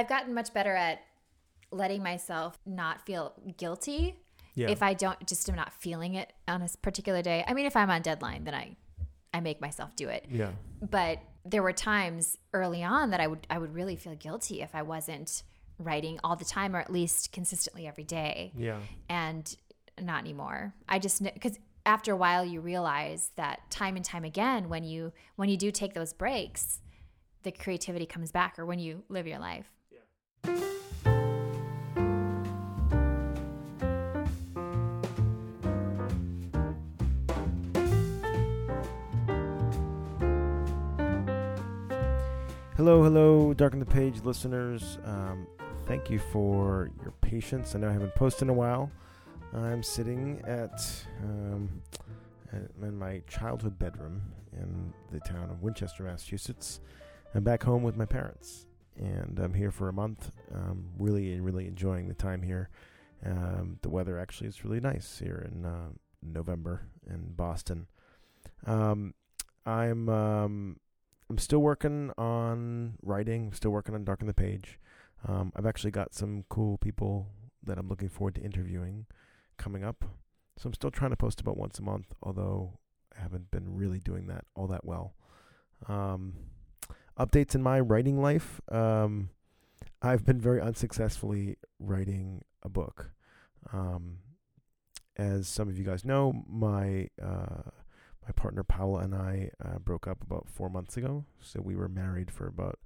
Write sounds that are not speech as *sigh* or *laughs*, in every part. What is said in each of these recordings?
I've gotten much better at letting myself not feel guilty Yeah. if I don't just am not feeling it on a particular day. I mean, if I'm on deadline, then I I make myself do it. yeah. But there were times early on that I would I would really feel guilty if I wasn't writing all the time or at least consistently every day. Yeah. And not anymore. I just because after a while you realize that time and time again when you when you do take those breaks, the creativity comes back or when you live your life. Hello, hello, Darken the Page listeners. Um, thank you for your patience. I know I haven't posted in a while. I'm sitting at, um, in my childhood bedroom in the town of Winchester, Massachusetts. I'm back home with my parents, and I'm here for a month. Um, really, really enjoying the time here. Um, the weather actually is really nice here in uh, November in Boston. Um, I'm um, I'm still working on writing. Still working on Darken the Page. Um, I've actually got some cool people that I'm looking forward to interviewing coming up. So I'm still trying to post about once a month, although I haven't been really doing that all that well. Um, updates in my writing life. Um, I've been very unsuccessfully writing a book. Um, as some of you guys know, my uh, my partner Paula and I uh, broke up about four months ago. So we were married for about,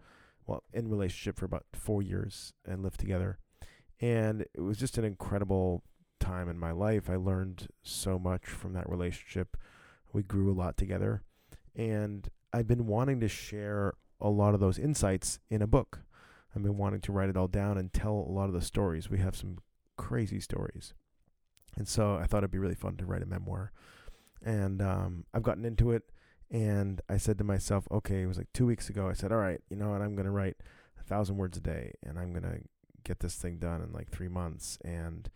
well, in relationship for about four years and lived together. And it was just an incredible time in my life. I learned so much from that relationship. We grew a lot together. And I've been wanting to share a lot of those insights in a book. I've been wanting to write it all down and tell a lot of the stories. We have some crazy stories. And so I thought it'd be really fun to write a memoir and um, I've gotten into it. And I said to myself, okay, it was like two weeks ago. I said, all right, you know what? I'm going to write a thousand words a day, and I'm going to get this thing done in like three months. And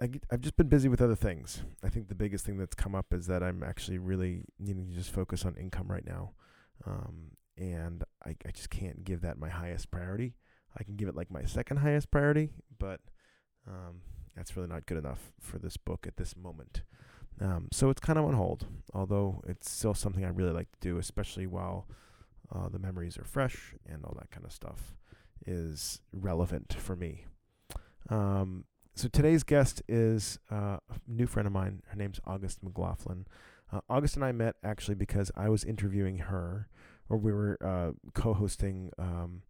I I've just been busy with other things. I think the biggest thing that's come up is that I'm actually really needing to just focus on income right now. Um, and I, I just can't give that my highest priority. I can give it like my second highest priority, but um, that's really not good enough for this book at this moment. Um, so it's kind of on hold, although it's still something I really like to do, especially while uh, the memories are fresh and all that kind of stuff is relevant for me. Um, so today's guest is uh, a new friend of mine. Her name's August McLaughlin. Uh, August and I met actually because I was interviewing her, or we were uh, co-hosting um,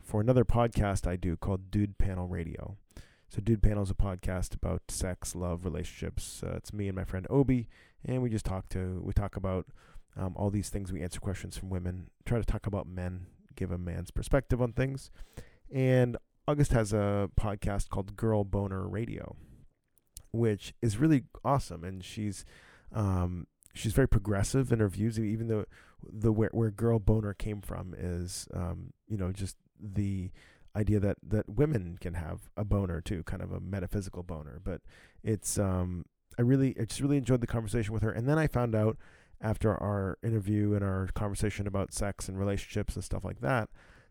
for another podcast I do called Dude Panel Radio. So, Dude Panel is a podcast about sex, love, relationships. Uh, it's me and my friend Obi, and we just talk to we talk about um, all these things. We answer questions from women, try to talk about men, give a man's perspective on things. And August has a podcast called Girl Boner Radio, which is really awesome, and she's um, she's very progressive in her views, even though the where, where Girl Boner came from is um, you know just the idea that that women can have a boner too, kind of a metaphysical boner. But it's um, I really I just really enjoyed the conversation with her, and then I found out after our interview and our conversation about sex and relationships and stuff like that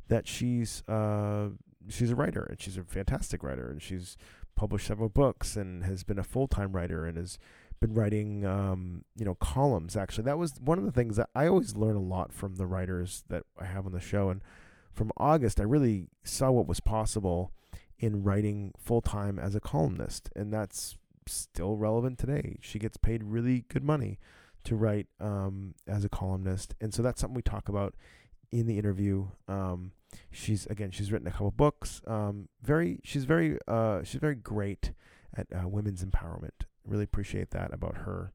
that she's uh she's a writer and she's a fantastic writer and she's published several books and has been a full time writer and has been writing um, you know columns actually that was one of the things that I always learn a lot from the writers that I have on the show and from August, I really saw what was possible in writing full time as a columnist, and that's still relevant today. She gets paid really good money to write um, as a columnist, and so that's something we talk about in the interview. Um, she's again, she's written a couple books. Um, very, she's very, uh, she's very great at uh, women's empowerment. Really appreciate that about her,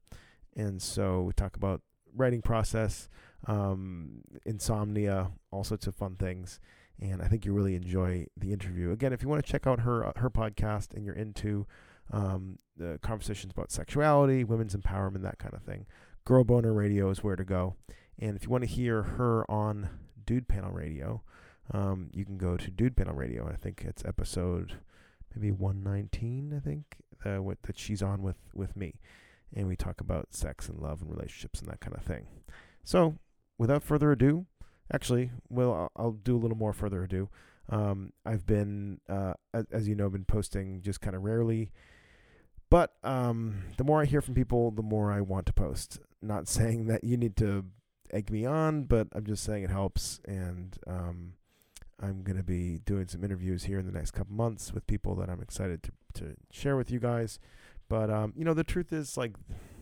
and so we talk about writing process um, insomnia, all sorts of fun things. And I think you really enjoy the interview. Again, if you want to check out her uh, her podcast and you're into um, the conversations about sexuality, women's empowerment, that kind of thing, Girl Boner Radio is where to go. And if you want to hear her on Dude Panel Radio, um, you can go to Dude Panel Radio. I think it's episode maybe 119. I think uh, what, that she's on with with me, and we talk about sex and love and relationships and that kind of thing. So without further ado, actually, well, I'll, do a little more further ado. Um, I've been, uh, as, as you know, been posting just kind of rarely. But um, the more I hear from people, the more I want to post. Not *laughs* saying that you need to egg me on, but I'm just saying it helps. And um, I'm going to be doing some interviews here in the next couple months with people that I'm excited to, to share with you guys. But, um, you know, the truth is, like,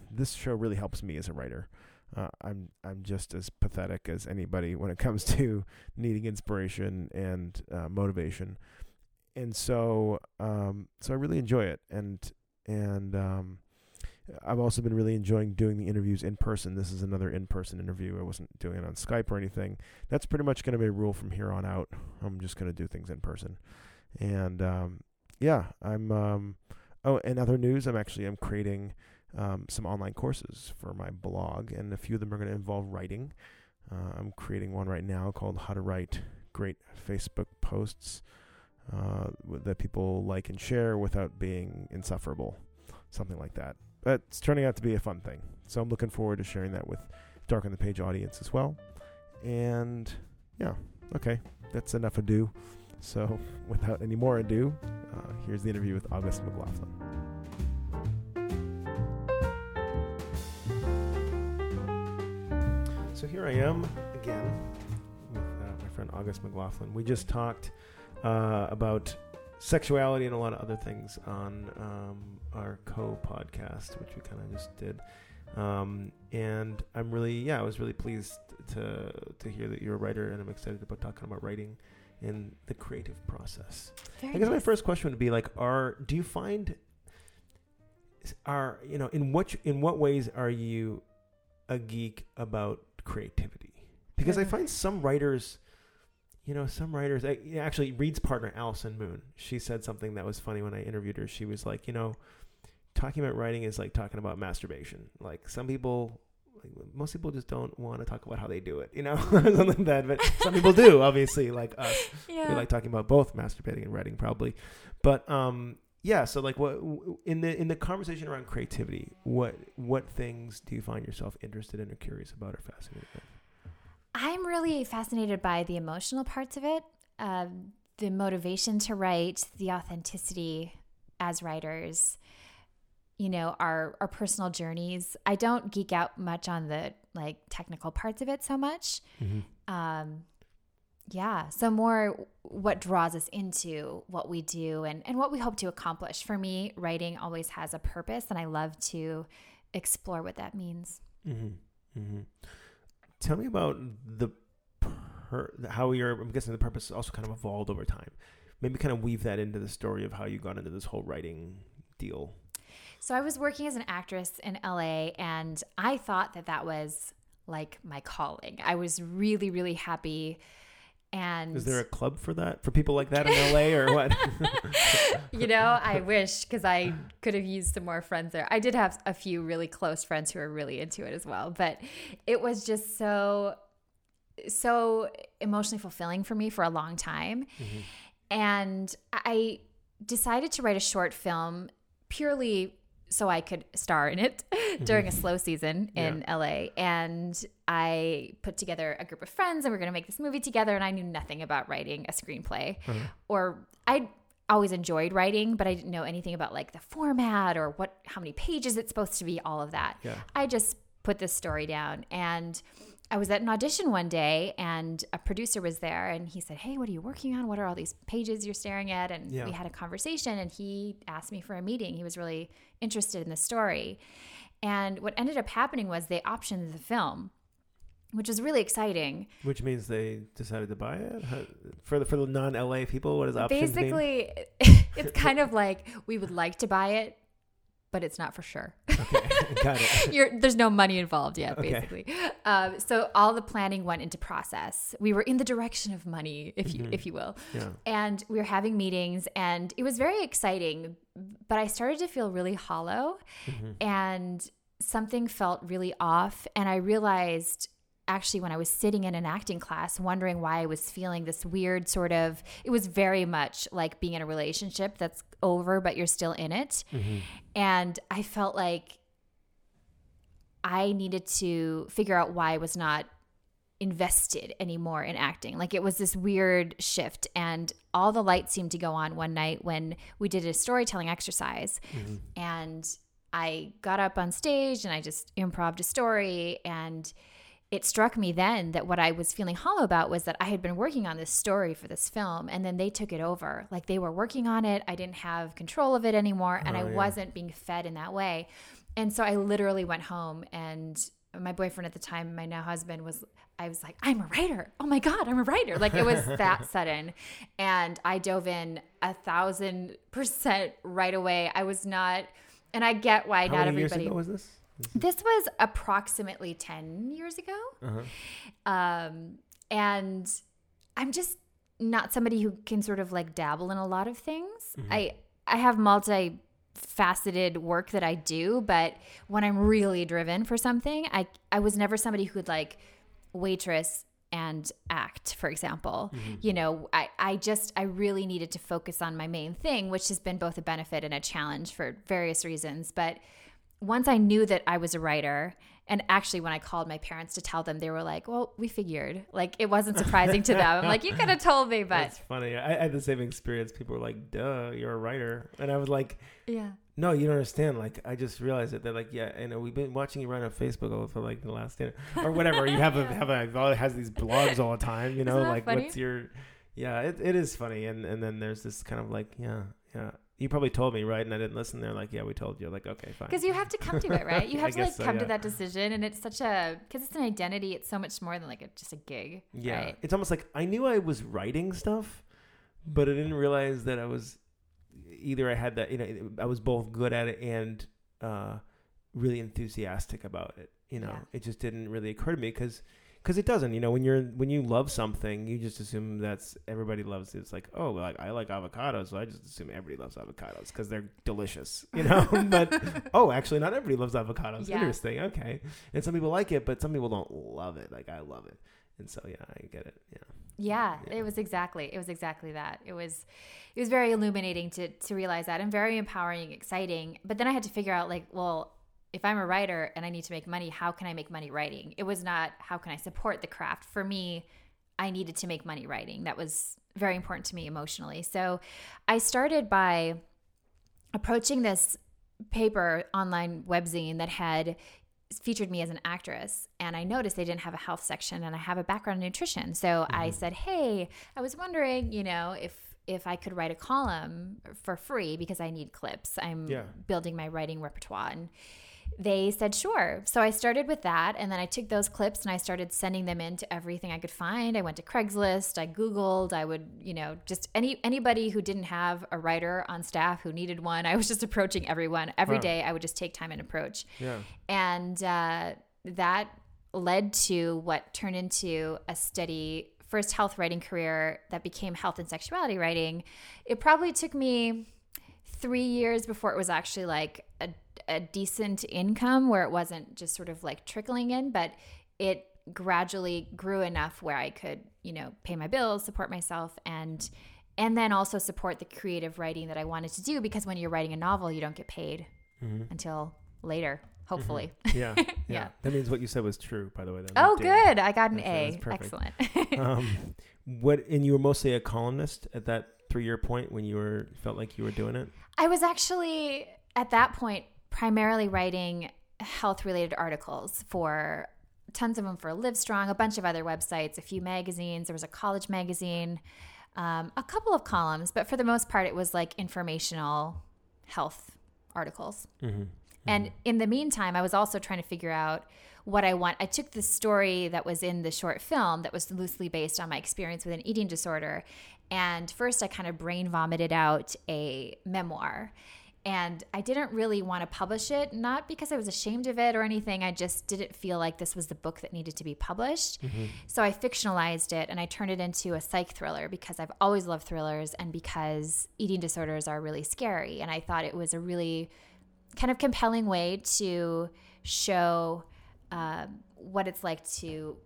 this show really helps me as a writer. Uh, I'm I'm just as pathetic as anybody when it *laughs* comes to needing inspiration and uh, motivation, and so um, so I really enjoy it, and and um, I've also been really enjoying doing the interviews in person. This is another in person interview. I wasn't doing it on Skype or anything. That's pretty much going to be a rule from here on out. I'm just going to do things in person, and um, yeah, I'm. Um, oh, and other news, I'm actually I'm creating um, some online courses for my blog, and a few of them are going to involve writing. Uh, I'm creating one right now called How to Write Great Facebook Posts uh, that people like and share without being insufferable, something like that. That's turning out to be a fun thing. So I'm looking forward to sharing that with Darken the Page audience as well. And yeah, okay, that's enough ado. So *laughs* without any more ado, uh, here's the interview with August McLaughlin. So here I am again with uh, my friend August McLaughlin. We just talked uh, about sexuality and a lot of other things on um, our co podcast, which we kind of just did. Um, and I'm really, yeah, I was really pleased to to hear that you're a writer, and I'm excited about talking about writing in the creative process. Very I guess my first question would be like, are do you find are you know in what in what ways are you a geek about creativity? Because I find some writers, you know, some writers. I, actually, Reid's partner Allison Moon, she said something that was funny when I interviewed her. She was like, you know, talking about writing is like talking about masturbation. Like some people. Like, most people just don't want to talk about how they do it, you know, *laughs* something like that. But some people do, obviously, like us yeah. we like talking about both masturbating and writing probably but um yeah so like what in the in the conversation around creativity what what things do you find yourself interested in or curious about or fascinated with I'm really fascinated by the emotional parts of it, uh, the motivation to write, the authenticity as writers, you know, our our personal journeys. I don't geek out much on the like technical parts of it so much. Um, yeah, so more what draws us into what we do and and what we hope to accomplish. For me, writing always has a purpose, and I love to explore what that means. mm-hmm. Mm-hmm. tell me about the per- how your i'm guessing the purpose also kind of evolved over time maybe kind of weave that into the story of how you got into this whole writing deal So I was working as an actress in LA and I thought that that was like my calling. I was really really happy and is there a club for that for people like that in la or *laughs* what you know, I wish cuz I could have used some more friends there. I did have a few really close friends who were really into it as well, but it was just so so emotionally fulfilling for me for a long time. Mhm. And I decided to write a short film purely so I could star in it *laughs* during a slow season in LA. And I put together a group of friends and we are going to make this movie together. And I knew nothing about writing a screenplay Uh-huh. or I always enjoyed writing, but I didn't know anything about like the format or what, how many pages it's supposed to be, all of that. yeah I just put this story down and I was at an audition one day and a producer was there and he said, Hey, what are you working on? What are all these pages you're staring at? And Yeah. we had a conversation and he asked me for a meeting. He was really interested in the story. And what ended up happening was they optioned the film, which was really exciting. Which means they decided to buy it How, for the for the non LA people. what is options mean? Basically, *laughs* it's kind of like we would like to buy it, but it's not for sure. Okay, *laughs* got it. You're, there's no money involved yet, Okay. basically. Um, so all the planning went into process. We were in the direction of money, if you Mhm. if you will, Yeah. and we were having meetings, and it was very exciting. But I started to feel really hollow, Mhm. and something felt really off. And I realized actually when I was sitting in an acting class, wondering why I was feeling this weird sort of. It was very much like being in a relationship that's over, but you're still in it. Mhm. And I felt like I needed to figure out why I was not invested anymore in acting. Like it was this weird shift and all the lights seemed to go on one night when we did a storytelling exercise and I got up on stage and I just improved a story and it struck me then that what I was feeling hollow about was that I had been working on this story for this film and then they took it over. Like they were working on it. I didn't have control of it anymore and Oh, I yeah. wasn't being fed in that way. And so I literally went home and my boyfriend at the time, my now husband, was I was like, I'm a writer. Oh my God, I'm a writer. Like it was *laughs* that sudden. And I dove in a thousand percent right away. I was not and I get why How not many years everybody ago was this? This was approximately 10 years ago. Uh-huh. Um, and I'm just not somebody who can sort of like dabble in a lot of things. Mm-hmm. I I have multi faceted work that I do, but when I'm really driven for something, I I was never somebody who'd like waitress and act, for example. Mm-hmm. You know, I, I just I really needed to focus on my main thing, which has been both a benefit and a challenge for various reasons. But once I knew that I was a writer, and actually when I called my parents to tell them, they were like, "Well, we figured." Like it wasn't surprising to them. I'm like, "You could have told me," but That's funny. I, I had the same experience. People were like, "Duh, you're a writer," and I was like, yeah, "No, you don't understand." Like, I just realized it. They're like, "Yeah, know. We've been watching you run on Facebook all for like the last day or whatever. You have a *laughs* have a has these blogs all the time. You know, like funny? what's your? Yeah, it, it is funny. And and then there's this kind of like, yeah, yeah. You probably told me right, and I didn't listen. They're like, "Yeah, we told you." Like, okay, fine. because you have to come to it, right? *laughs* You have to like so, come yeah. to that decision, and it's such a because it's an identity. It's so much more than like a, just a gig. Yeah, right? it's almost like I knew I was writing stuff, but I didn't realize that I was either I had that you know I was both good at it and uh, really enthusiastic about it. You know, Yeah. it just didn't really occur to me because it doesn't. You know, when you're when you love something, you just assume that's everybody loves it. It's like oh, like I like avocados, so I just assume everybody loves avocados because they're delicious. You know, *laughs* but *laughs* oh, actually, not everybody loves avocados. Yeah. Interesting. Okay, and some people like it, but some people don't love it. Like I love it. And so yeah, I get it. Yeah. Yeah, Yeah. it was exactly it was exactly that. It was it was very illuminating to to realize that and very empowering, exciting. But then I had to figure out like, well, if I'm a writer and I need to make money, how can I make money writing? It was not how can I support the craft. For me, I needed to make money writing. That was very important to me emotionally. So I started by approaching this paper online webzine that had featured me as an actress and I noticed they didn't have a health section and I have a background in nutrition. So I mm-hmm. said, "Hey, I was wondering, you know, if if I could write a column for free because I need clips. I'm Yeah. building my writing repertoire." And they said sure. So I started with that and then I took those clips and I started sending them into everything I could find. I went to Craigslist, I googled, I would, you know, just any anybody who didn't have a writer on staff who needed one, I was just *laughs* approaching everyone. Every Wow. day I would just take time and approach. Yeah. And uh, that led to what turned into a steady first health writing career that became health and sexuality writing. It probably took me three years before it was actually like a, a decent income where it wasn't just sort of like trickling in, but it gradually grew enough where I could, you know, pay my bills, support myself, and and then also support the creative writing that I wanted to do because when you're writing a novel, you don't get paid Mhm. until later, hopefully. Yeah, *laughs* yeah. Yeah. That means what you said was true, by the way. Then. Oh, good. I got an That's- A. Excellent. *laughs* Um, what? And you were mostly a columnist at that three-year point when you were felt like you were doing it. I was actually at that point primarily writing health related articles for tons of them for Livestrong, a bunch of other websites, a few magazines. There was a college magazine, um, a couple of columns, but for the most part, it was like informational health articles. Mm-hmm. And in the meantime, I was also trying to figure out what I want. I took the story that was in the short film that was loosely based on my experience with an eating disorder. And first, I kind of brain vomited out a memoir. And I didn't really want to publish it, not because I was ashamed of it or anything. I just didn't feel like this was the book that needed to be published. So I fictionalized it and I turned it into a psych thriller because I've always loved thrillers and because eating disorders are really scary. And I thought it was a really kind of compelling way to show uh, what it's like to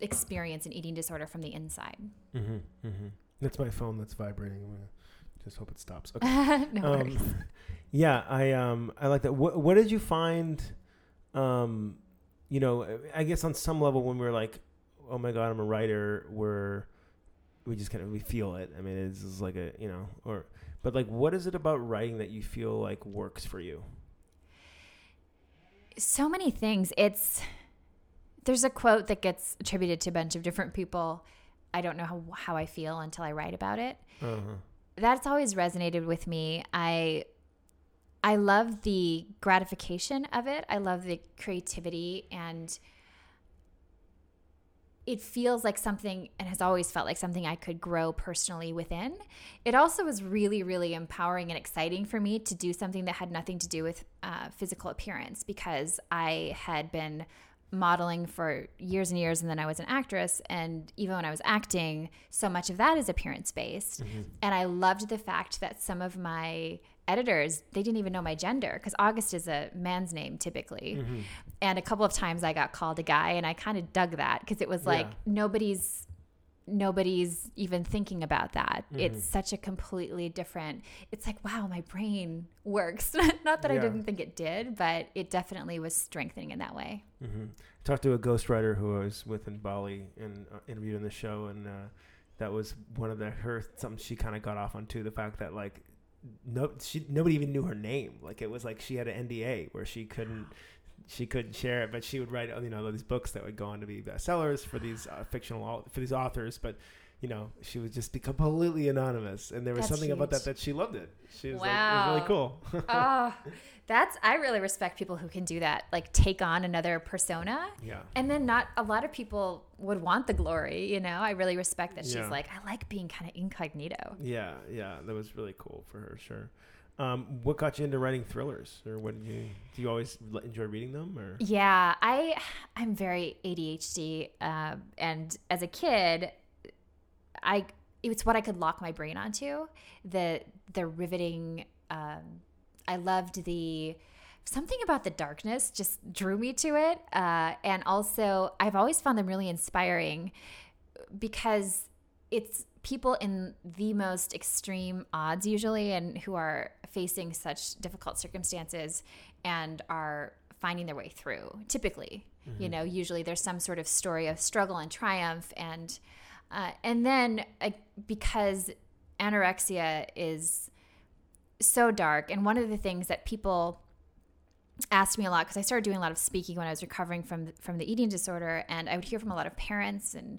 experience an eating disorder from the inside. Mm-hmm. Mm-hmm. That's my phone that's vibrating. I'm gonna just hope it stops. Okay. *laughs* no worries. *laughs* yeah, I um I like that. What what did you find? Um, you know, I guess on some level when we were like, oh my god, I'm a writer, We're we just kind of we feel it. I mean, it's like a you know, or but like, what is it about writing that you feel like works for you? So many things. It's there's a quote that gets attributed to a bunch of different people. I don't know how, how I feel until I write about it. Uh-huh. That's always resonated with me. I I love the gratification of it. I love the creativity and it feels like something and has always felt like something I could grow personally within. It also was really, really empowering and exciting for me to do something that had nothing to do with uh, physical appearance because I had been modeling for years and years and then I was an actress and even when I was acting so much of that is appearance based Mm-hmm. and I loved the fact that some of my editors they didn't even know my gender because August is a man's name typically Mm-hmm. and a couple of times I got called a guy and I kind of dug that because it was like Yeah. nobody's nobody's even thinking about that. Mm-hmm. It's such a completely different. It's like wow, my brain works. *laughs* Not that I didn't think it did, but it definitely was strengthening in that way. Mm-hmm. Talked to a ghostwriter who I was with in Bali and uh, interviewed in the show, and uh, that was one of the her something she kind of got off on too. The fact that like no, she nobody even knew her name. Like it was like she had an NDA where she couldn't she couldn't share it, but she would write you know these books that would go on to be bestsellers for these uh, fictional for these authors, but. You know, she would just be completely anonymous, and there was That's something about that that she loved it. She was Wow. like, it was really cool. oh, *laughs* that's I really respect people who can do that. Like take on another persona. yeah, And then not a lot of people would want the glory, you know. I really respect that she's Yeah. like, I like being kind of incognito. Yeah, yeah, that was really cool for her, sure. Um, what got you into writing thrillers, or what did you do? You always enjoy reading them, or Yeah, I I'm very ADHD, um, and as a kid, I it's what I could lock my brain onto. The the riveting. Um, I loved the something about the darkness just drew me to it, uh, and also I've always found them really inspiring because it's people in the most extreme odds usually and who are facing such difficult circumstances and are finding their way through typically you know usually there's some sort of story of struggle and triumph and uh, and then uh, because anorexia is so dark and one of the things that people asked me a lot because I started doing a lot of speaking when I was recovering from from the eating disorder, and I would hear from a lot of parents and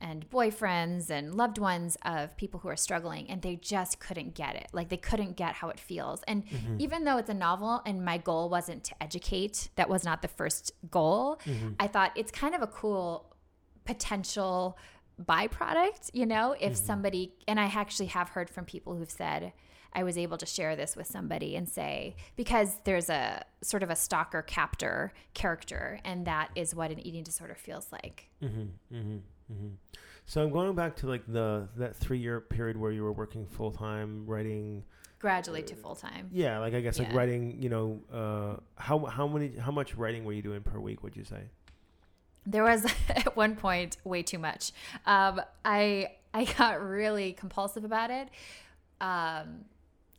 and boyfriends and loved ones of people who are struggling and they just couldn't get it. Like they couldn't get how it feels. And even though it's a novel and my goal wasn't to educate that was not the first goal i thought it's kind of a cool potential byproduct you know if somebody and i actually have heard from people who've said I was able to share this with somebody and say, because there's a sort of a stalker captor character, and that is what an eating disorder feels like. Mm-hmm, mm-hmm, mm-hmm. So I'm going back to like the that three year period where you were working full time writing. Gradually to full time. Yeah, like I guess like writing. You know, uh, how how many how much writing were you doing per week? Would you say? There was *laughs* at one point way too much. Um, I I got really compulsive about it, um,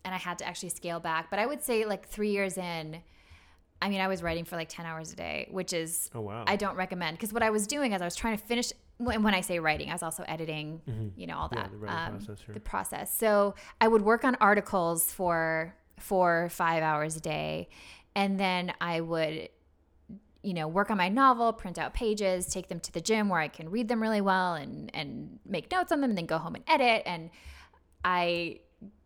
and I had to actually scale back. But I would say like three years in, I mean, I was writing for like ten hours a day, which is Oh wow. I don't recommend because what I was doing is I was trying to finish. When when I say writing, I was also editing, Mhm. you know, all Yeah, that. the um, process, sure. The process. So I would work on articles for four or five hours a day, and then I would, you know, work on my novel, print out pages, take them to the gym where I can read them really well, and and make notes on them, and then go home and edit. And I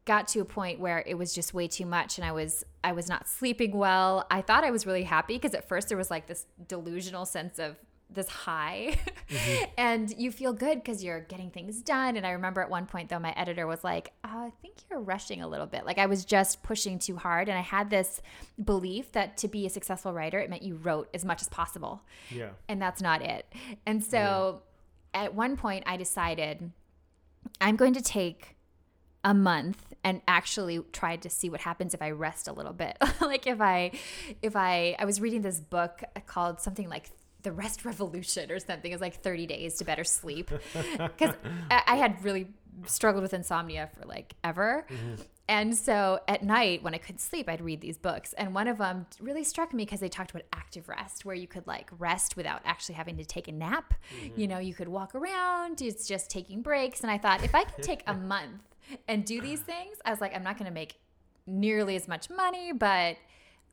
got to a point where it was just way too much and I was I was not sleeping well. I thought I was really happy because at first there was like this delusional sense of this high *laughs* mm-hmm. and you feel good because you're getting things done and i remember at one point though my editor was like oh, i think you're rushing a little bit like i was just pushing too hard and i had this belief that to be a successful writer it meant you wrote as much as possible yeah. and that's not it. And so at one point, I decided I'm going to take a month and actually try to see what happens if I rest a little bit. *laughs* like if I, if I, I was reading this book called something like the rest *laughs* revolution or something. is like 30 days to better sleep because I, I had really struggled with insomnia for like ever. and so at night when I couldn't sleep, I'd read these books. And one of them really struck me because they talked about active rest, where you could like rest without actually having to take a nap. Mm-hmm. You know, you could walk around, it's just taking breaks. And I thought, if I can take a month and do these things, I was like, I'm not going to make nearly as much money, but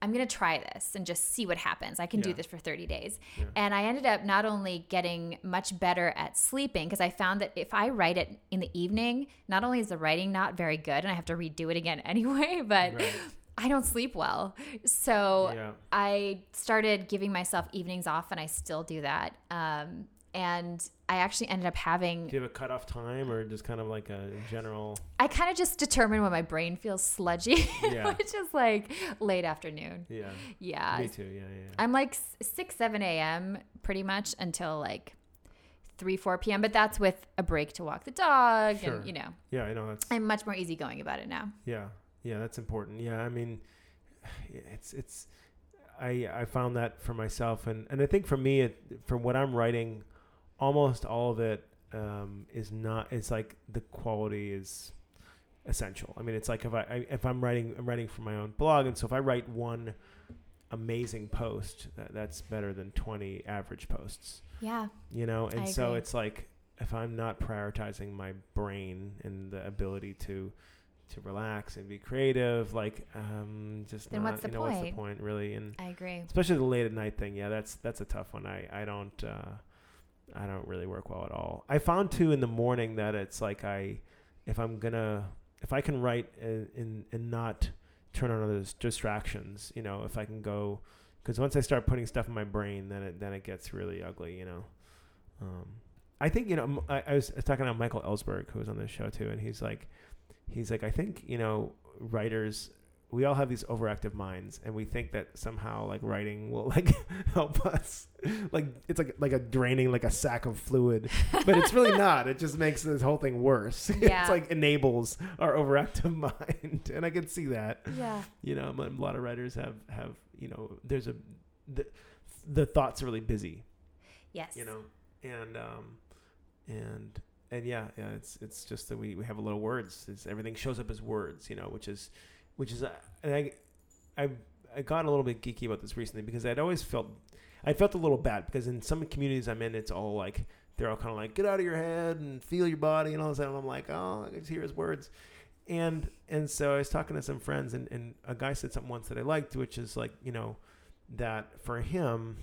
I'm going to try this and just see what happens. I can do this for 30 days. Yeah. And I ended up not only getting much better at sleeping, because I found that if I write it in the evening, not only is the writing not very good and I have to redo it again *laughs* anyway, but Right. I don't sleep well. So Yeah. I started giving myself evenings off, and I still do that. Um, and I actually ended up having Do you have a cutoff time or just kind of like a general? I kind of just determine when my brain feels sludgy, *laughs* Yeah. which is like late afternoon. Yeah. Yeah. Me too. Yeah. Yeah. I'm like 6, 7 a.m. pretty much until like 3, 4 p.m. But that's with a break to walk the dog. Sure. And, you know, yeah. I know that's. I'm much more easygoing about it now. Yeah, yeah, that's important. Yeah, I mean, *sighs* it's it's. I I found that for myself, and and I think for me, it, for what I'm writing, almost all of it um, is not. It's like the quality is essential. I mean, it's like if I, I if I'm writing, I'm writing for my own blog, and so if I write one amazing post, that, that's better than 20 average posts Yeah. you know and I so agree. it's like if i'm not prioritizing my brain and the ability to to relax and be creative like um just Then not what's the you know what's the point? point really and I agree. especially the late at night thing yeah that's that's a tough one i i don't uh i don't really work well at all. I found too in the morning that it's like i if i'm gonna if i can write and and, not turn on other distractions you know if i can go because once i start putting stuff in my brain then it then it gets really ugly you know? Um i think you know I was talking to michael ellsberg who was on this show too and he's like he's like i think you know writers we all have these overactive minds and we think that somehow like writing will like *laughs* help us like it's like like a draining like a sack of fluid but it's really *laughs* not it just makes this whole thing worse *laughs* Yeah. it's like enables our overactive mind and i can see that Yeah. you know a lot of writers have have you know there's a the, the thoughts are really busy Yes. you know and um and and yeah yeah it's it's just that we, we have a lot of words it's, everything shows up as words you know which is which is uh, and i i i got a little bit geeky about this recently because i'd always felt i felt a little bad because in some communities i'm in it's all like they're all kind of like get out of your head and feel your body and all this and i'm like oh i just hear his words and and so i was talking to some friends and, and a guy said something once that i liked which is like you know that for him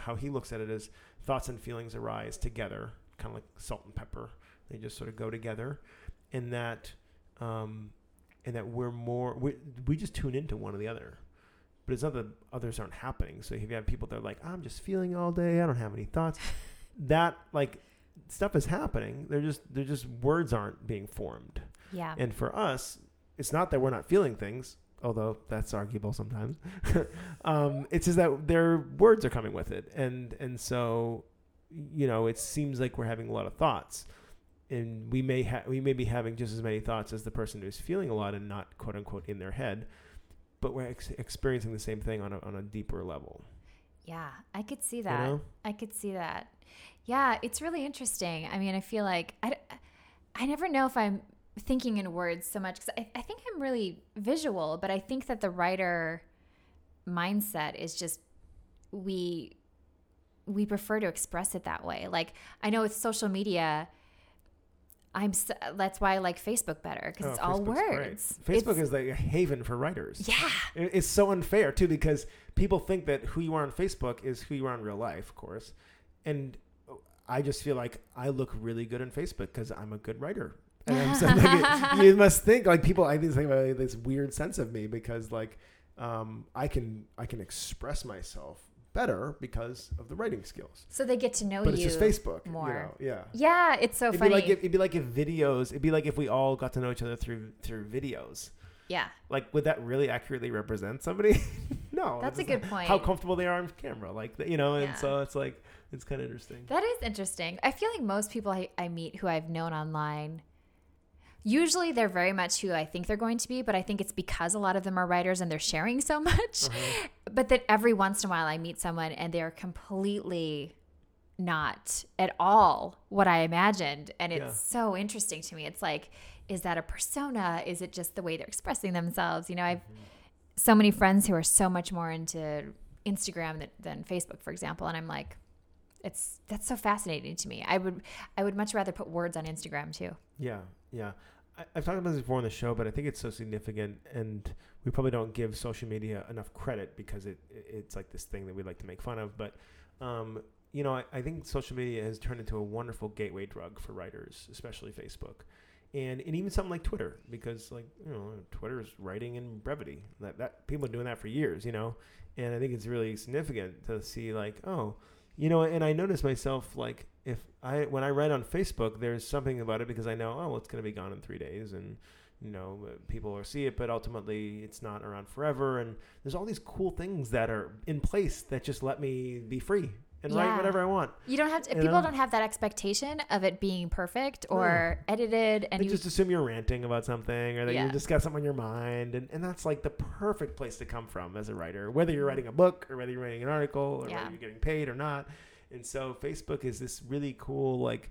how he looks at it is thoughts and feelings arise together, kind of like salt and pepper. They just sort of go together, and that, um, and that we're more we we just tune into one or the other. But it's not that others aren't happening. So if you have people that are like, I'm just feeling all day, I don't have any thoughts, *laughs* that like stuff is happening. They're just they're just words aren't being formed. Yeah. And for us, it's not that we're not feeling things, although that's arguable sometimes. *laughs* um, it's just that their words are coming with it, and and so, you know, it seems like we're having a lot of thoughts, and we may ha- we may be having just as many thoughts as the person who's feeling a lot and not quote unquote in their head, but we're ex- experiencing the same thing on a on a deeper level. Yeah, I could see You that. know? I could see that. Yeah, it's really interesting. I mean, I feel like I, I never know if I'm thinking in words so much because I, I think I'm really visual, but I think that the writer mindset is just we we prefer to express it that way. Like I know with social media, I'm s that's why I like Facebook better because Oh, it's all Facebook's great. words. Facebook It's- is like a haven for writers. yeah, It- It's so unfair too because people think that who you are on Facebook is who you are in real life, of course. And I just feel like I look really good on Facebook because I'm a good writer. And I'm so, like, *laughs* you must think like people. I think they have this weird sense of me because like um, I can I can express myself better because of the writing skills. so they get to know But you. it's just Facebook, more. You know? Yeah. Yeah, it's so it'd funny. be like if, it'd be like if videos. It'd be like if we all got to know each other through through videos. yeah, Like, would that really accurately represent somebody? *laughs* no. That's a good point. How comfortable they are on camera, like you know, and Yeah. so it's like it's kind of interesting. That is interesting. I feel like most people I, I meet who I've known online, usually they're very much who I think they're going to be, but I think it's because a lot of them are writers and they're sharing so *laughs* much. Uh-huh. But then every once in a while I meet someone and they're completely not at all what I imagined. And it's Yeah. so interesting to me. It's like, is that a persona? Is it just the way they're expressing themselves? You know, I've so many friends who are so much more into Instagram than, than Facebook, for example, and I'm like, it's that's so fascinating to me. I would I would much rather put words on Instagram too. Yeah, yeah. I, I've talked about this before on the show, but I think it's so significant, and we probably don't give social media enough credit because it it's like this thing that we like to make fun of. But um, you know, I, I think social media has turned into a wonderful gateway drug for writers, especially Facebook. And, and even something like Twitter, because like you know, Twitter is writing in brevity. That that people are doing that for years, you know. And I think it's really significant to see like, oh, you know, and I notice myself like if I when I write on Facebook, there's something about it because I know oh well, it's going to be gone in three days, and you know uh, people will see it, but ultimately it's not around forever. And there's all these cool things that are in place that just let me be free and write whatever I want. You don't have to, people know? don't have that expectation of it being perfect or edited and they you just assume you're ranting about something or that Yeah. you just got something on your mind and, and that's like the perfect place to come from as a writer whether you're writing a book or whether you're writing an article or Yeah. whether you're getting paid or not and so facebook is this really cool like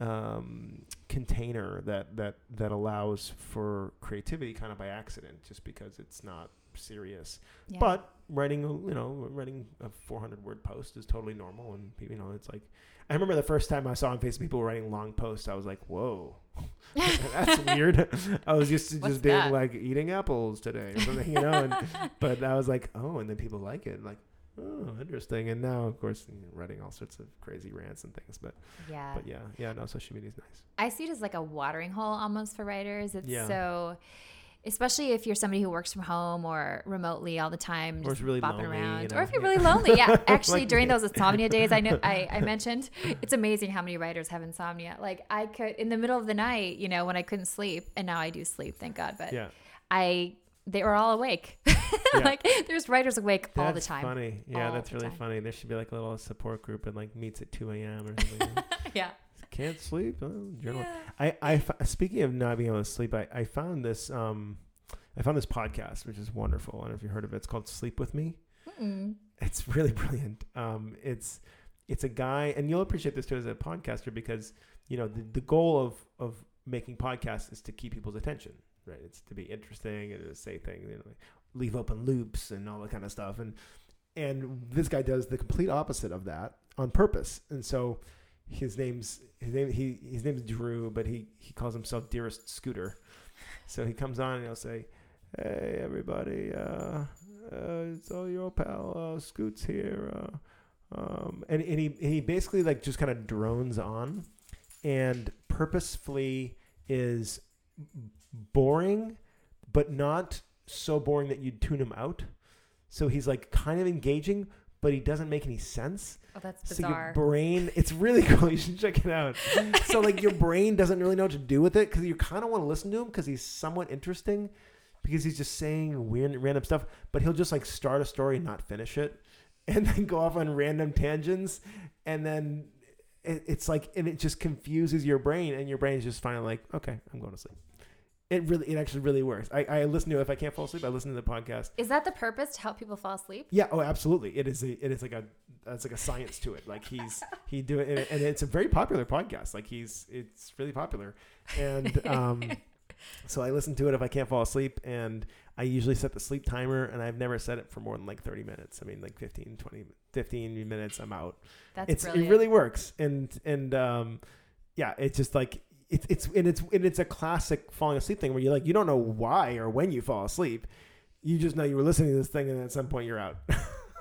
um, container that, that that allows for creativity kind of by accident just because it's not serious Yeah. but writing, a- you know, writing a 400 word post is totally normal, and you know, it's like. I remember the first time I saw on Facebook people writing long posts. I was like, "Whoa, *laughs* *laughs* that's weird." I was used to What's just being that? like eating apples today or something, you know. And, *laughs* but I was like, "Oh," and then people like it, like, "Oh, interesting." And now, of course, you know, writing all sorts of crazy rants and things. But yeah. but yeah, yeah, no, social media is nice. I see it as like a watering hole almost for writers. It's Yeah. so, especially if you're somebody who works from home or remotely all the time, Or just is really bopping around, you or if you're yeah. really lonely. Yeah, *laughs* actually, Like during those insomnia days, I know I, I *laughs* mentioned it's amazing how many writers have insomnia. Like I could in the middle of the night, you know, when I couldn't sleep, and now I do sleep, thank God. But Yeah, I they were all awake. *laughs* like there's writers awake all the time. funny. Yeah, All that's really time. funny. There should be like a little support group and like meets at 2 a.m. or something. yeah. Can't sleep. Journal. Yeah. I, I speaking of not being able to sleep, I, I found this um, I found this podcast which is wonderful. I don't know if you heard of it. It's called Sleep with Me. Mm-mm. It's *laughs* really brilliant. Um, it's it's a guy, and you'll appreciate this too as a podcaster because you know the, the goal of of making podcasts is to keep people's attention, right? It's to be interesting and to say things, you know, leave open loops and all that kind of stuff. And and this guy does the complete opposite of that on purpose. And so his name's his name he his name's Drew, but he he calls himself Dearest Scooter. So he comes on and he'll say, "Hey everybody, uh, uh, it's all your old pal uh, Scoots here." Uh, um, and and he he basically like just kind of drones on, and purposefully is boring, but not so boring that you'd tune him out. So he's like kind of engaging, but he doesn't make any sense. Oh, that's So your brain, it's really cool. You should check it out. so like your brain doesn't really know what to do with it because you kind of want to listen to him because he's somewhat interesting because he's just saying weird random stuff. But he'll just like start a story and not finish it, *laughs* and then go off on random tangents, and then it, it's like and it just confuses your brain, and your brain is just finally like, okay, I'm going to sleep. It really, it actually really works. I, I listen to it if I can't fall asleep. I listen to the podcast. Is that the purpose to help people fall asleep? Yeah, oh, absolutely. It is. A, it is like a. It's like a science to it. Like he's he do it, and, it's a very popular podcast. Like he's it's really popular, and um, *laughs* so I listen to it if I can't fall asleep, and I usually set the sleep timer, and I've never set it for more than like thirty minutes. I mean, like 15, 20, 15 minutes, I'm out. That's it's brilliant. it really works, and and um, yeah, it's just like. It's it's and it's and it's a classic falling asleep thing where you like you don't know why or when you fall asleep, you just know you were listening to this thing and at some point you're out.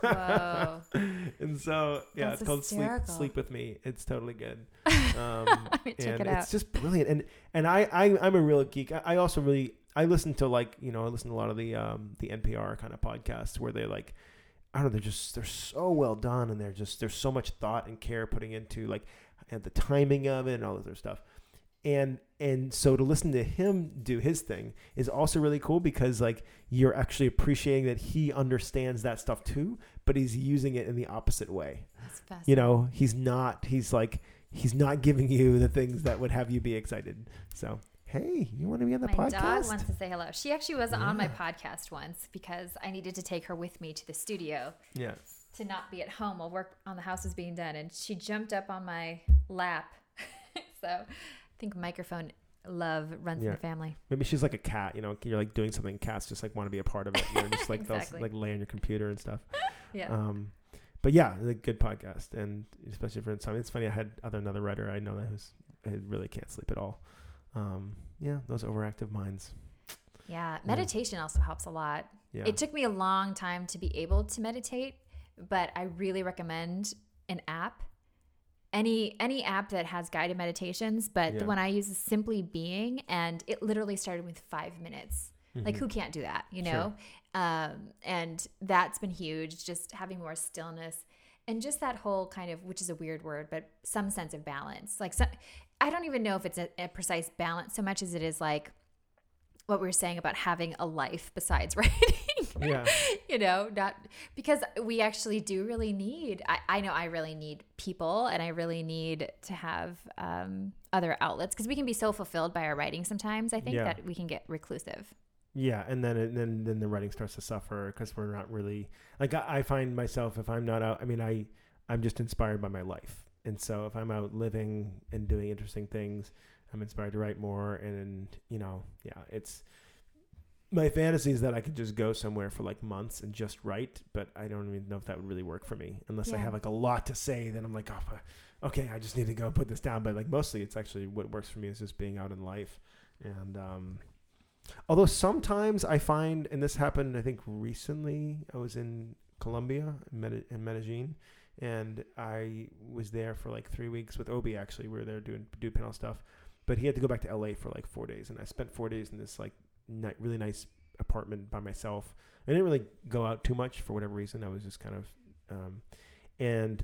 Whoa. *laughs* and so yeah, That's it's called sleep hysterical. sleep with me. It's totally good. *laughs* Um, Check and it it's just brilliant. And and I, I I'm a real geek. I, I also really I listen to like you know I listen to a lot of the um the NPR kind of podcasts where they like I don't know they're just they're so well done and they're just there's so much thought and care putting into like and the timing of it and all this other stuff. And and so to listen to him do his thing is also really cool because like you're actually appreciating that he understands that stuff too, but he's using it in the opposite way That's you know he's not he's like he's not giving you the things that would have you be excited so hey you want to be on the my podcast dog wants to say hello. She actually was on my podcast once because I needed to take her with me to the studio yeah to not be at home while work on the house was being done. And she jumped up on my lap. *laughs* so think microphone love runs Yeah. in the family. Maybe she's like a cat, you know, you're like doing something, cats just like want to be a part of it. You know, *laughs* just like Exactly. they'll like lay on your computer and stuff. *laughs* Yeah. Um, but yeah, a good podcast, and especially for insomnia. It's funny. I had other another writer I know that who's who really can't sleep at all. Um, yeah, those overactive minds. yeah. Meditation also helps a lot. Yeah, It took me a long time to be able to meditate, but I really recommend an app. Any any app that has guided meditations, but Yeah. the one I use is Simply Being, and it literally started with five minutes. Like Mhm. who can't do that, you Sure. know? Um, and that's been huge. Just having more stillness and just that whole kind of, which is a weird word, but some sense of balance. Like, so, I don't even know if it's a, a precise balance so much as it is like what we were saying about having a life besides *laughs* writing. Yeah. *laughs* you know, not because we actually do really need. I, I know I really need people, and I really need to have um, other outlets because we can be so fulfilled by our writing sometimes. I think Yeah. that we can get reclusive. Yeah, and then and then then the writing starts to suffer because we're not really like I, I find myself if I'm not out. I mean, I I'm just inspired by my life, and so if I'm out living and doing interesting things, I'm inspired to write more. And you know, yeah, it's my fantasy is that I could just go somewhere for like months and just write, but I don't even know if that would really work for me unless I have like a lot to say. Then I'm like, oh, okay, I just need to go put this down. But like mostly, it's actually what works for me is just being out in life, and um, although sometimes I find, and this happened, I think recently, I was in Colombia in Medellin, and I was there for like three weeks with Obi. Actually, we were there doing do panel stuff, but he had to go back to LA for like four days, and I spent four days in this like really nice apartment by myself. I didn't really go out too much for whatever reason. I was just kind of, um, and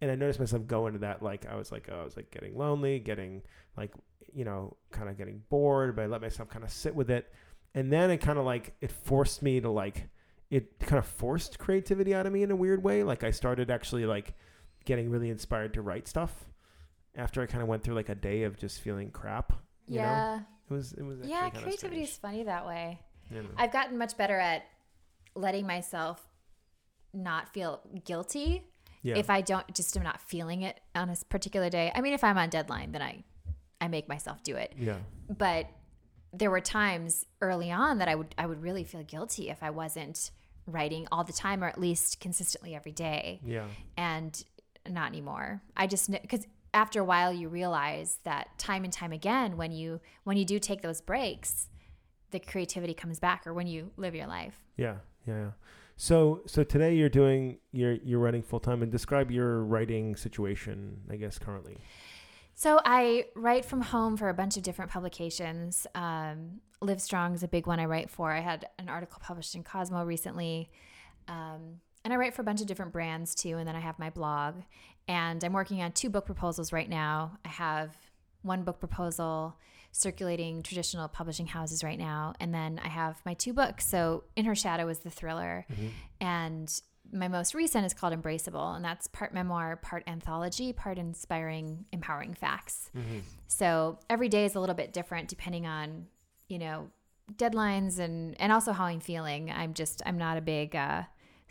and I noticed myself going to that like I was like oh, I was like getting lonely, getting like you know kind of getting bored, but I let myself kind of sit with it, and then it kind of like it forced me to like it kind of forced creativity out of me in a weird way. Like I started actually like getting really inspired to write stuff after I kind of went through like a day of just feeling crap. You know? It was it was Yeah, creativity is funny that way. You know? I've gotten much better at letting myself not feel guilty yeah. if I don't just am not feeling it on a particular day. I mean, if I'm on deadline, then I I make myself do it. yeah. But there were times early on that I would I would really feel guilty if I wasn't writing all the time or at least consistently every day. Yeah. And not anymore. I just because after a while you realize that time and time again when you when you do take those breaks, the creativity comes back or when you live your life. Yeah, yeah, yeah. So, so today you're doing you're you're writing full time, and describe your writing situation, I guess currently. So I write from home for a bunch of different publications. Um, LIVESTRONG is a big one I write for. I had an article published in Cosmo recently. Um, and I write for a bunch of different brands too. And then I have my blog. And I'm working on two book proposals right now. I have one book proposal circulating traditional publishing houses right now. And then I have my two books. So In Her Shadow is the thriller. And my most recent is called Embraceable, and that's part memoir, part anthology, part inspiring, empowering facts. So every day is a little bit different depending on, you know, deadlines and and also how I'm feeling. I'm just I'm not a big uh,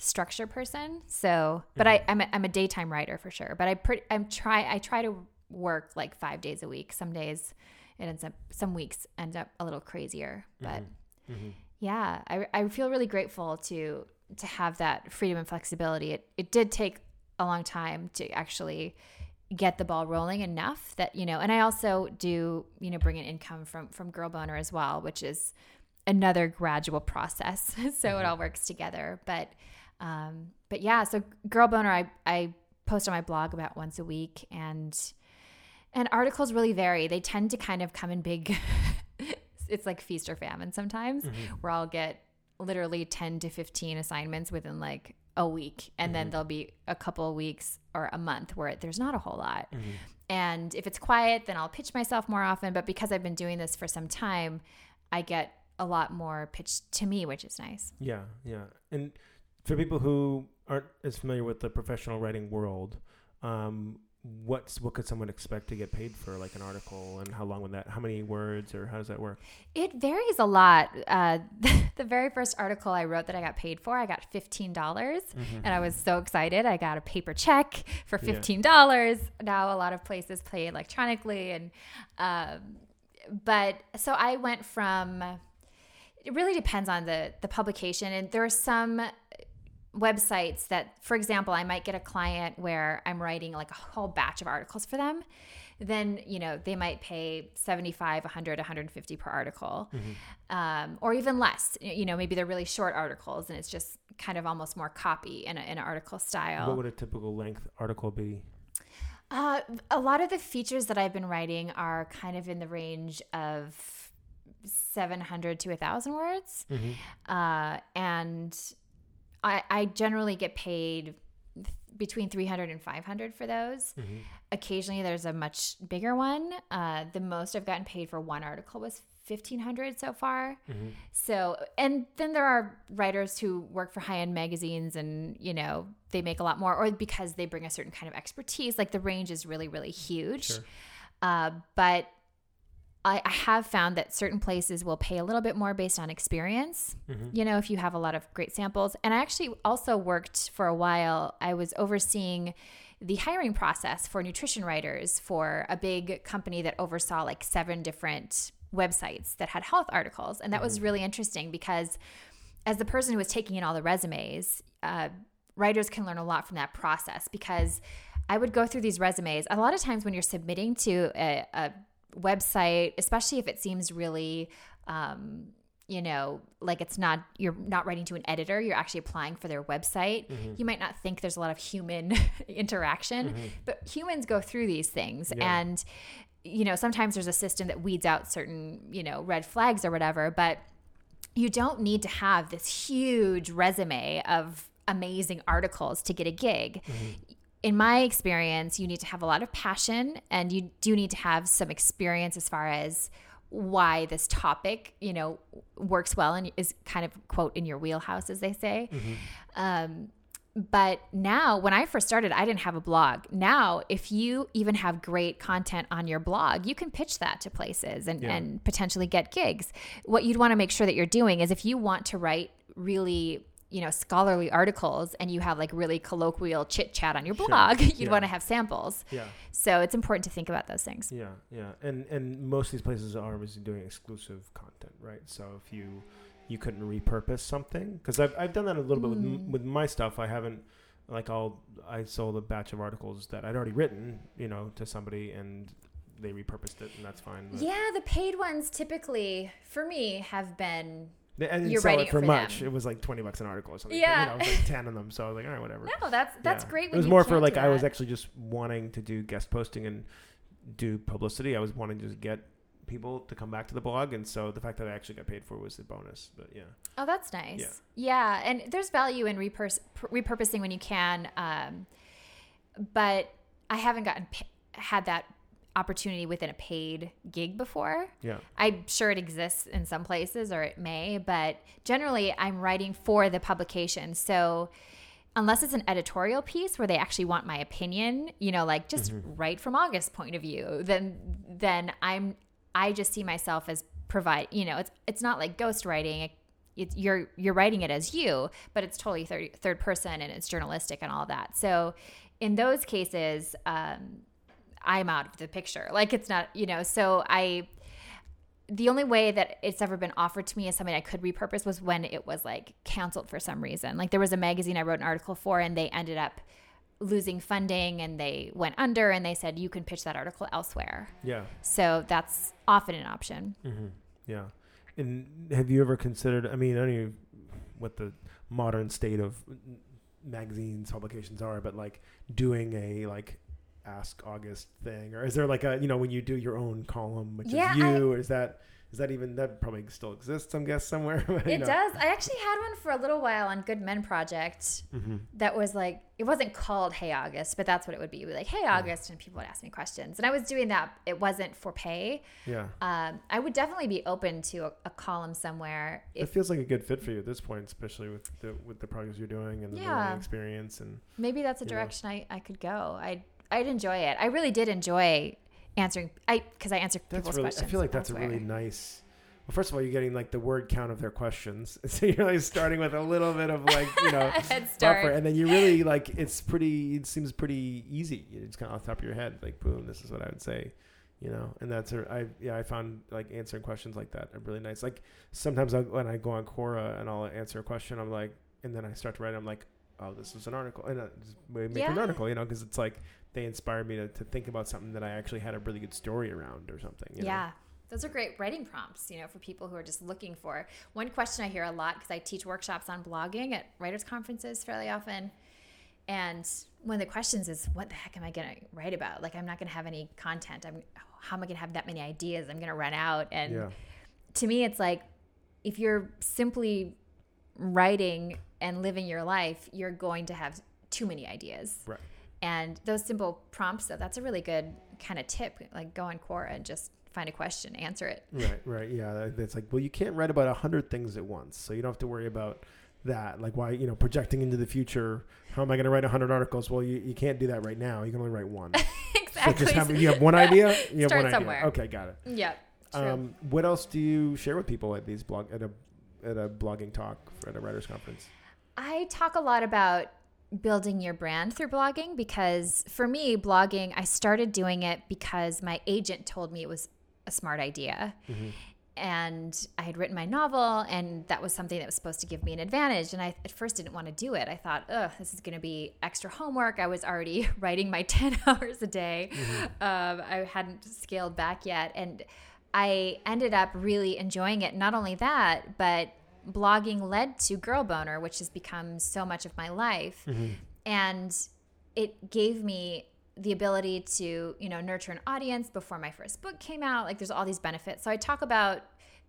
structure person. So, but I mm-hmm. I'm a, I'm a daytime writer for sure. But I pretty I'm try I try to work like five days a week. Some days it ends up some weeks end up a little crazier, but mm-hmm. Mm-hmm. yeah, I, I feel really grateful to to have that freedom and flexibility. It it did take a long time to actually get the ball rolling enough that you know, and I also do you know bring in income from from Girl Boner as well, which is another gradual process. *laughs* so it all works together. But um, but yeah, so Girl Boner, I I post on my blog about once a week and and articles really vary. They tend to kind of come in big. *laughs* it's like feast or famine sometimes, mm-hmm. where I'll get literally ten to fifteen assignments within like a week, and then mm-hmm. there'll be a couple of weeks or a month where there's not a whole lot. Mm-hmm. And if it's quiet, then I'll pitch myself more often. But because I've been doing this for some time, I get a lot more pitched to me, which is nice. Yeah, yeah. And for people who aren't as familiar with the professional writing world, um, what's what could someone expect to get paid for like an article, and how long would that? How many words, or how does that work? It varies a lot. Uh, *laughs* the very first article I wrote that I got paid for, I got fifteen dollars, and I was so excited. I got a paper check for fifteen dollars. Now a lot of places play electronically, and um, but so I went from. It really depends on the the publication, and there are some websites that, for example, I might get a client where I'm writing like a whole batch of articles for them. Then, you know, they might pay 75, 100, 150 per article, Mm-hmm. um, or even less. You know, maybe they're really short articles and it's just kind of almost more copy in, a, in an article style. What would a typical length article be? Uh, a lot of the features that I've been writing are kind of in the range of 700 to 1,000 words. Mm-hmm. Uh, and I, I generally get paid between 300 and 500 for those. Mm-hmm. Occasionally there's a much bigger one. Uh, the most I've gotten paid for one article was 1500 so far. Mm-hmm. So, and then there are writers who work for high end magazines and, you know, they make a lot more, or because they bring a certain kind of expertise. Like the range is really, really huge. Sure. Uh, but I, I have found that certain places will pay a little bit more based on experience. Mm-hmm. You know, if you have a lot of great samples. And I actually also worked for a while, I was overseeing the hiring process for nutrition writers for a big company that oversaw like seven different websites that had health articles. And that was really interesting because as the person who was taking in all the resumes, uh, writers can learn a lot from that process because I would go through these resumes. A lot of times when you're submitting to a, a website, especially if it seems really, um, you know, like it's not, you're not writing to an editor, you're actually applying for their website. Mm-hmm. You might not think there's a lot of human *laughs* interaction, but humans go through these things. Yeah. And, you know, sometimes there's a system that weeds out certain, you know, red flags or whatever, but you don't need to have this huge resume of amazing articles to get a gig. In my experience, you need to have a lot of passion and you do need to have some experience as far as why this topic, you know, works well and is kind of quote in your wheelhouse, as they say. Um, but now, when I first started, I didn't have a blog. Now, if you even have great content on your blog, you can pitch that to places and, Yeah. and potentially get gigs. What you'd want to make sure that you're doing is if you want to write really you know scholarly articles and you have like really colloquial chit chat on your Sure. blog *laughs* you'd Yeah. want to have samples Yeah. so it's important to think about those things Yeah, yeah, and and most of these places are obviously doing exclusive content, right? So if you you couldn't repurpose something, because I've I've done that a little bit with Mm. with my stuff. I haven't like I'll I sold a batch of articles that I'd already written, you know, to somebody, and they repurposed it, and that's fine. yeah the paid ones typically for me have been I didn't You're sell it for for much. them. It was like twenty bucks an article or something. Yeah. you know, it was like ten of them. So I was like, all right, whatever. *laughs* no that's that's Yeah. great It was more for like I was actually just wanting to do guest posting and do publicity. I was wanting to just get people to come back to the blog, and so the fact that I actually got paid for it was the bonus. But yeah, Oh, that's nice. Yeah. Yeah, and there's value in repurs- repurposing when you can, um, but I haven't gotten pa- had that opportunity within a paid gig before. yeah, I'm sure it exists in some places, or it may, but generally, I'm writing for the publication, so. Unless it's an editorial piece where they actually want my opinion, you know, like just write from August's point of view, then then I'm I just see myself as provide, you know, it's it's not like ghostwriting. It, it's you're you're writing it as you, but it's totally third third person and it's journalistic and all that. So in those cases, um, I'm out of the picture. Like it's not, you know, so I the only way that it's ever been offered to me as something I could repurpose was when it was like canceled for some reason. Like there was a magazine I wrote an article for and they ended up losing funding and they went under and they said you can pitch that article elsewhere. yeah, So that's often an option. hmm yeah. And have you ever considered? I mean, I don't know what the modern state of magazines publications are, but like doing a like ask August thing, or is there like a you know when you do your own column, which Yeah, is you, or is that is that even that probably still exists? I'm guess somewhere. *laughs* It does. I actually had one for a little while on Good Men Project Mm-hmm. that was like it wasn't called Hey August, but that's what it would be. It would be like Hey August, and people would ask me questions, and I was doing that. It wasn't for pay. Yeah. Um, I would definitely be open to a, a column somewhere. it feels like a good fit for you at this point, especially with the with the projects you're doing and the Yeah. learning experience and maybe that's a know. direction I, I could go. I I'd enjoy it. I really did enjoy answering. I because I answer that's people's really questions. I feel like that's a really nice well first of all you're getting like the word count of their questions *laughs* so you're like starting with a little bit of like you know *laughs* head buffer and then you really like it's pretty it seems pretty easy it's kind of off the top of your head like boom this is what I would say you know and that's a, I yeah I found like answering questions like that are really nice like sometimes I, when I go on Quora and I'll answer a question I'm like and then I start to write I'm like oh this is an article and I make Yeah. an article you know because it's like they inspire me to, to think about something that I actually had a really good story around or something you know? Yeah. Those are great writing prompts, you know, for people who are just looking for. One question I hear a lot because I teach workshops on blogging at writers conferences fairly often. And one of the questions is, what the heck am I going to write about? Like, I'm not going to have any content. I'm, how am I going to have that many ideas? I'm going to run out. And yeah to me, it's like if you're simply writing and living your life, you're going to have too many ideas. Right. And those simple prompts, though, that's a really good kind of tip. Like go on Quora and just find a question, answer it. right right yeah that's like well you can't write about a hundred things at once so you don't have to worry about that like why you know projecting into the future how am I going to write a hundred articles well you, you can't do that right now you can only write one *laughs* so exactly. just have you have one idea *laughs* you have Start one somewhere. idea okay got it yeah. Um, what else do you share with people at these blog at a at a blogging talk at a writers conference? I talk a lot about building your brand through blogging because for me, blogging, I started doing it because my agent told me it was a smart idea. And I had written my novel, and that was something that was supposed to give me an advantage. And I at first didn't want to do it. I thought, oh, this is going to be extra homework. I was already *laughs* writing my *laughs* 10 hours a day. Um, I hadn't scaled back yet. And I ended up really enjoying it. Not only that, but blogging led to Girl Boner, which has become so much of my life. Mm-hmm. And it gave me the ability to, you know, nurture an audience before my first book came out. Like there's all these benefits. So I talk about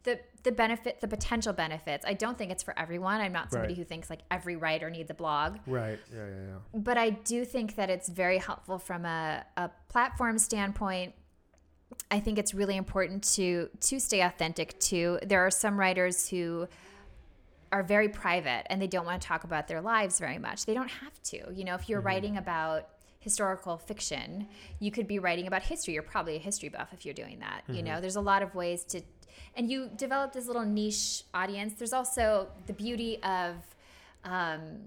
the the benefit, the potential benefits. I don't think it's for everyone. I'm not somebody Right. who thinks like every writer needs a blog Right. Yeah. Yeah. Yeah. but I do think that it's very helpful from a, a platform standpoint. I think it's really important to to stay authentic too. There are some writers who are very private and they don't want to talk about their lives very much. They don't have to. You know, if you're writing about historical fiction, you could be writing about history. You're probably a history buff if you're doing that. You know, there's a lot of ways to and you develop this little niche audience. There's also the beauty of um,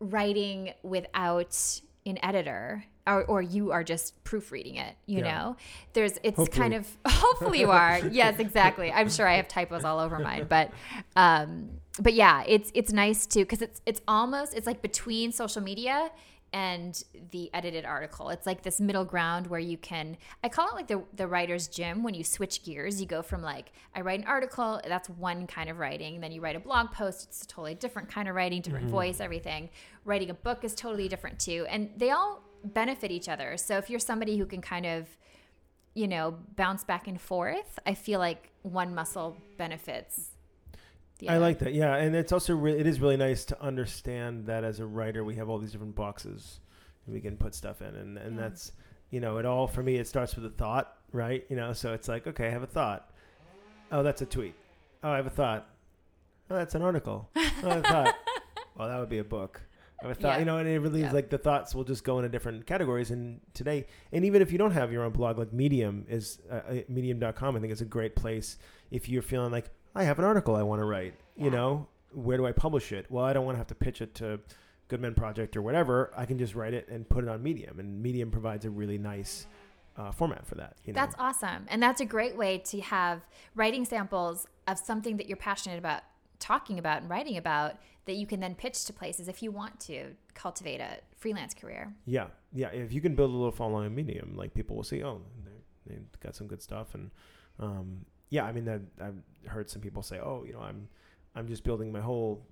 writing without an editor or, or you are just proofreading it you Yeah. know? There's it's Hopefully. kind of *laughs* hopefully you are. *laughs* Yes exactly. I'm sure i have typos all over mine but um but yeah it's it's nice to because it's it's almost it's like between social media and the edited article. It's like this middle ground where you can i call it like the the writer's gym. When you switch gears you go from like i write an article that's one kind of writing then you write a blog post it's a totally different kind of writing different voice everything. Writing a book is totally different too. And they all benefit each other so if you're somebody who can kind of you know bounce back and forth i feel like one muscle benefits the I other. like that. Yeah, and it's also re- it is really nice to understand that as a writer we have all these different boxes and we can put stuff in, and and Yeah. that's you know it all for me. It starts with a thought, right? You know, so it's like okay, I have a thought. Oh, that's a tweet. Oh, I have a thought. Oh, that's an article. Oh, I thought. *laughs* Well, that would be a book. I thought. Yeah. You know, and it really Yeah. is like the thoughts will just go into different categories. And today, and even if you don't have your own blog, like Medium is uh, uh, Medium.com, I think is a great place if you're feeling like I have an article I want to write. You know, where do I publish it? Well, I don't want to have to pitch it to Good Men Project or whatever. I can just write it and put it on Medium, and Medium provides a really nice uh, format for that. You know, That's awesome. And that's a great way to have writing samples of something that you're passionate about talking about and writing about that you can then pitch to places if you want to cultivate a freelance career. Yeah, yeah. If you can build a little following on Medium, like people will see, oh, they they've got some good stuff, and um, yeah. I mean, I've heard some people say, oh, you know, I'm I'm just building my whole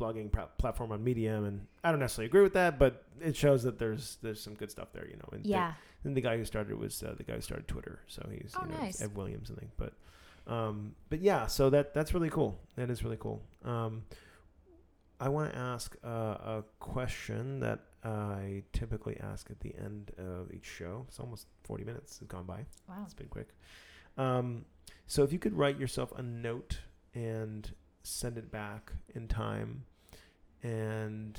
blogging pr- platform on Medium, and I don't necessarily agree with that, but it shows that there's there's some good stuff there, you know. And Yeah. and the guy who started was uh, the guy who started Twitter, so he's Oh, you know, nice. Ed Williams, I think. But um, but yeah, so that that's really cool. That is really cool. Um, I want to ask uh, a question that I typically ask at the end of each show. It's almost forty minutes has gone by. Wow. It's been quick. Um, so if you could write yourself a note and send it back in time, and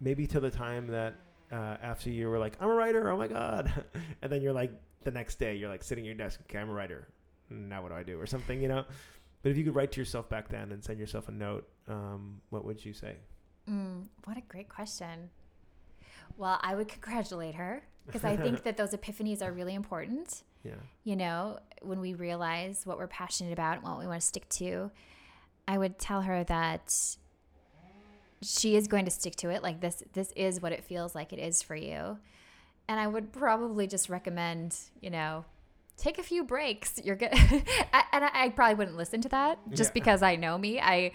maybe to the time that uh, after you were like, I'm a writer, oh my god, *laughs* and then you're like the next day you're like sitting at your desk, okay, I'm a writer. Now what do I do or something, you know? But if you could write to yourself back then and send yourself a note, um, what would you say? Mm, what a great question. Well, I would congratulate her because I think *laughs* that those epiphanies are really important. Yeah. You know, when we realize what we're passionate about and what we want to stick to, I would tell her that she is going to stick to it. Like this, this is what it feels like it is for you. And I would probably just recommend, you know, take a few breaks. You're good. *laughs* and I, I, probably wouldn't listen to that just Yeah. because I know me. I,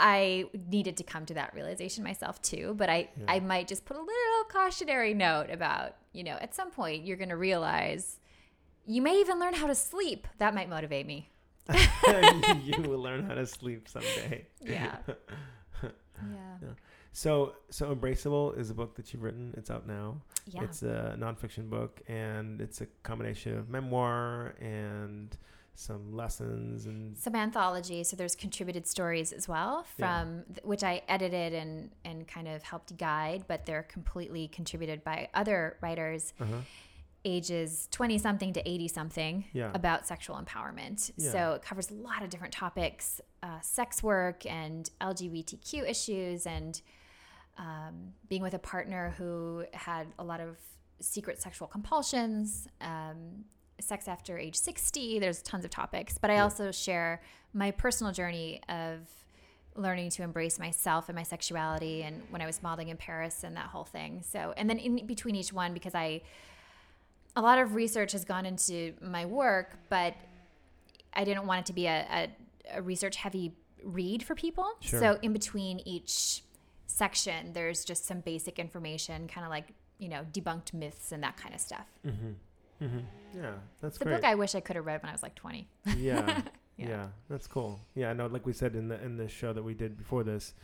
I needed to come to that realization myself too, but I, Yeah. I might just put a little cautionary note about, you know, at some point you're going to realize you may even learn how to sleep. That might motivate me. *laughs* you will learn how to sleep someday. *laughs* Yeah. Yeah. So, so Embraceable is a book that you've written. It's out now. Yeah. It's a nonfiction book, and it's a combination of memoir and some lessons and some anthology so there's contributed stories as well Yeah. from th- which i edited and and kind of helped guide but they're completely contributed by other writers uh-huh. ages 20 something to 80 something Yeah. about sexual empowerment Yeah. so it covers a lot of different topics uh, sex work and lgbtq issues and um, being with a partner who had a lot of secret sexual compulsions um, sex after age 60 there's tons of topics but i Yeah. also share my personal journey of learning to embrace myself and my sexuality and when i was modeling in paris and that whole thing so and then in between each one because i a lot of research has gone into my work but i didn't want it to be a, a, a research heavy read for people Sure. so in between each section there's just some basic information kind of like you know debunked myths and that kind of stuff Mm-hmm. Mm-hmm. Yeah, that's a great. book i wish i could have read when i was like 20 yeah, *laughs* yeah, Yeah. that's cool. Yeah, I know. Like we said in the in the show that we did before this,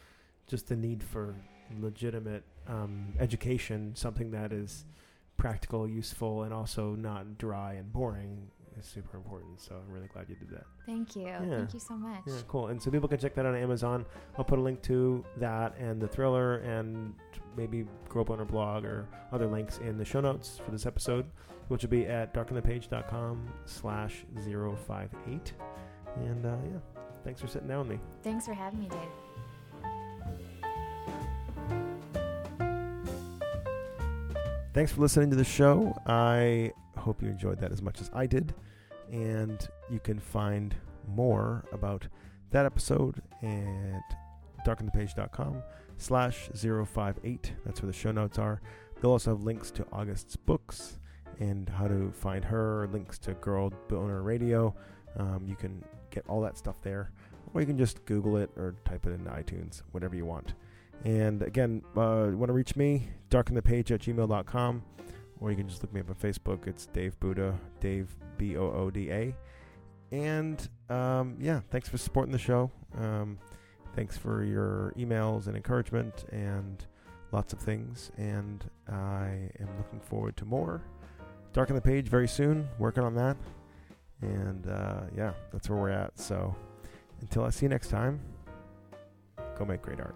just the need for legitimate um, education, something that is practical, useful, and also not dry and boring, is super important. So I'm really glad you did that. thank you thank you so much Yeah, cool. And so people can check that out on Amazon. I'll put a link to that and the thriller and maybe Grow Up on our blog or other links in the show notes for this episode, which will be at darkenthepage.com slash 058. And uh, yeah, thanks for sitting down with me. thanks for having me dave Thanks for listening to the show. I hope you enjoyed that as much as I did. And you can find more about that episode at darkenthepage.com slash 058. That's where the show notes are. They'll also have links to August's books and how to find her, links to Girl Boner Radio. Um, you can get all that stuff there. Or you can just Google it or type it into iTunes, whatever you want. And again, uh, want to reach me, darkenthepage at gmail.com, or you can just look me up on Facebook. It's Dave Booda, Dave B O O D A. And um, yeah, thanks for supporting the show. Um, thanks for your emails and encouragement and lots of things. And I am looking forward to more. Darken the Page very soon, working on that. And uh, yeah, that's where we're at. So until I see you next time, go make great art.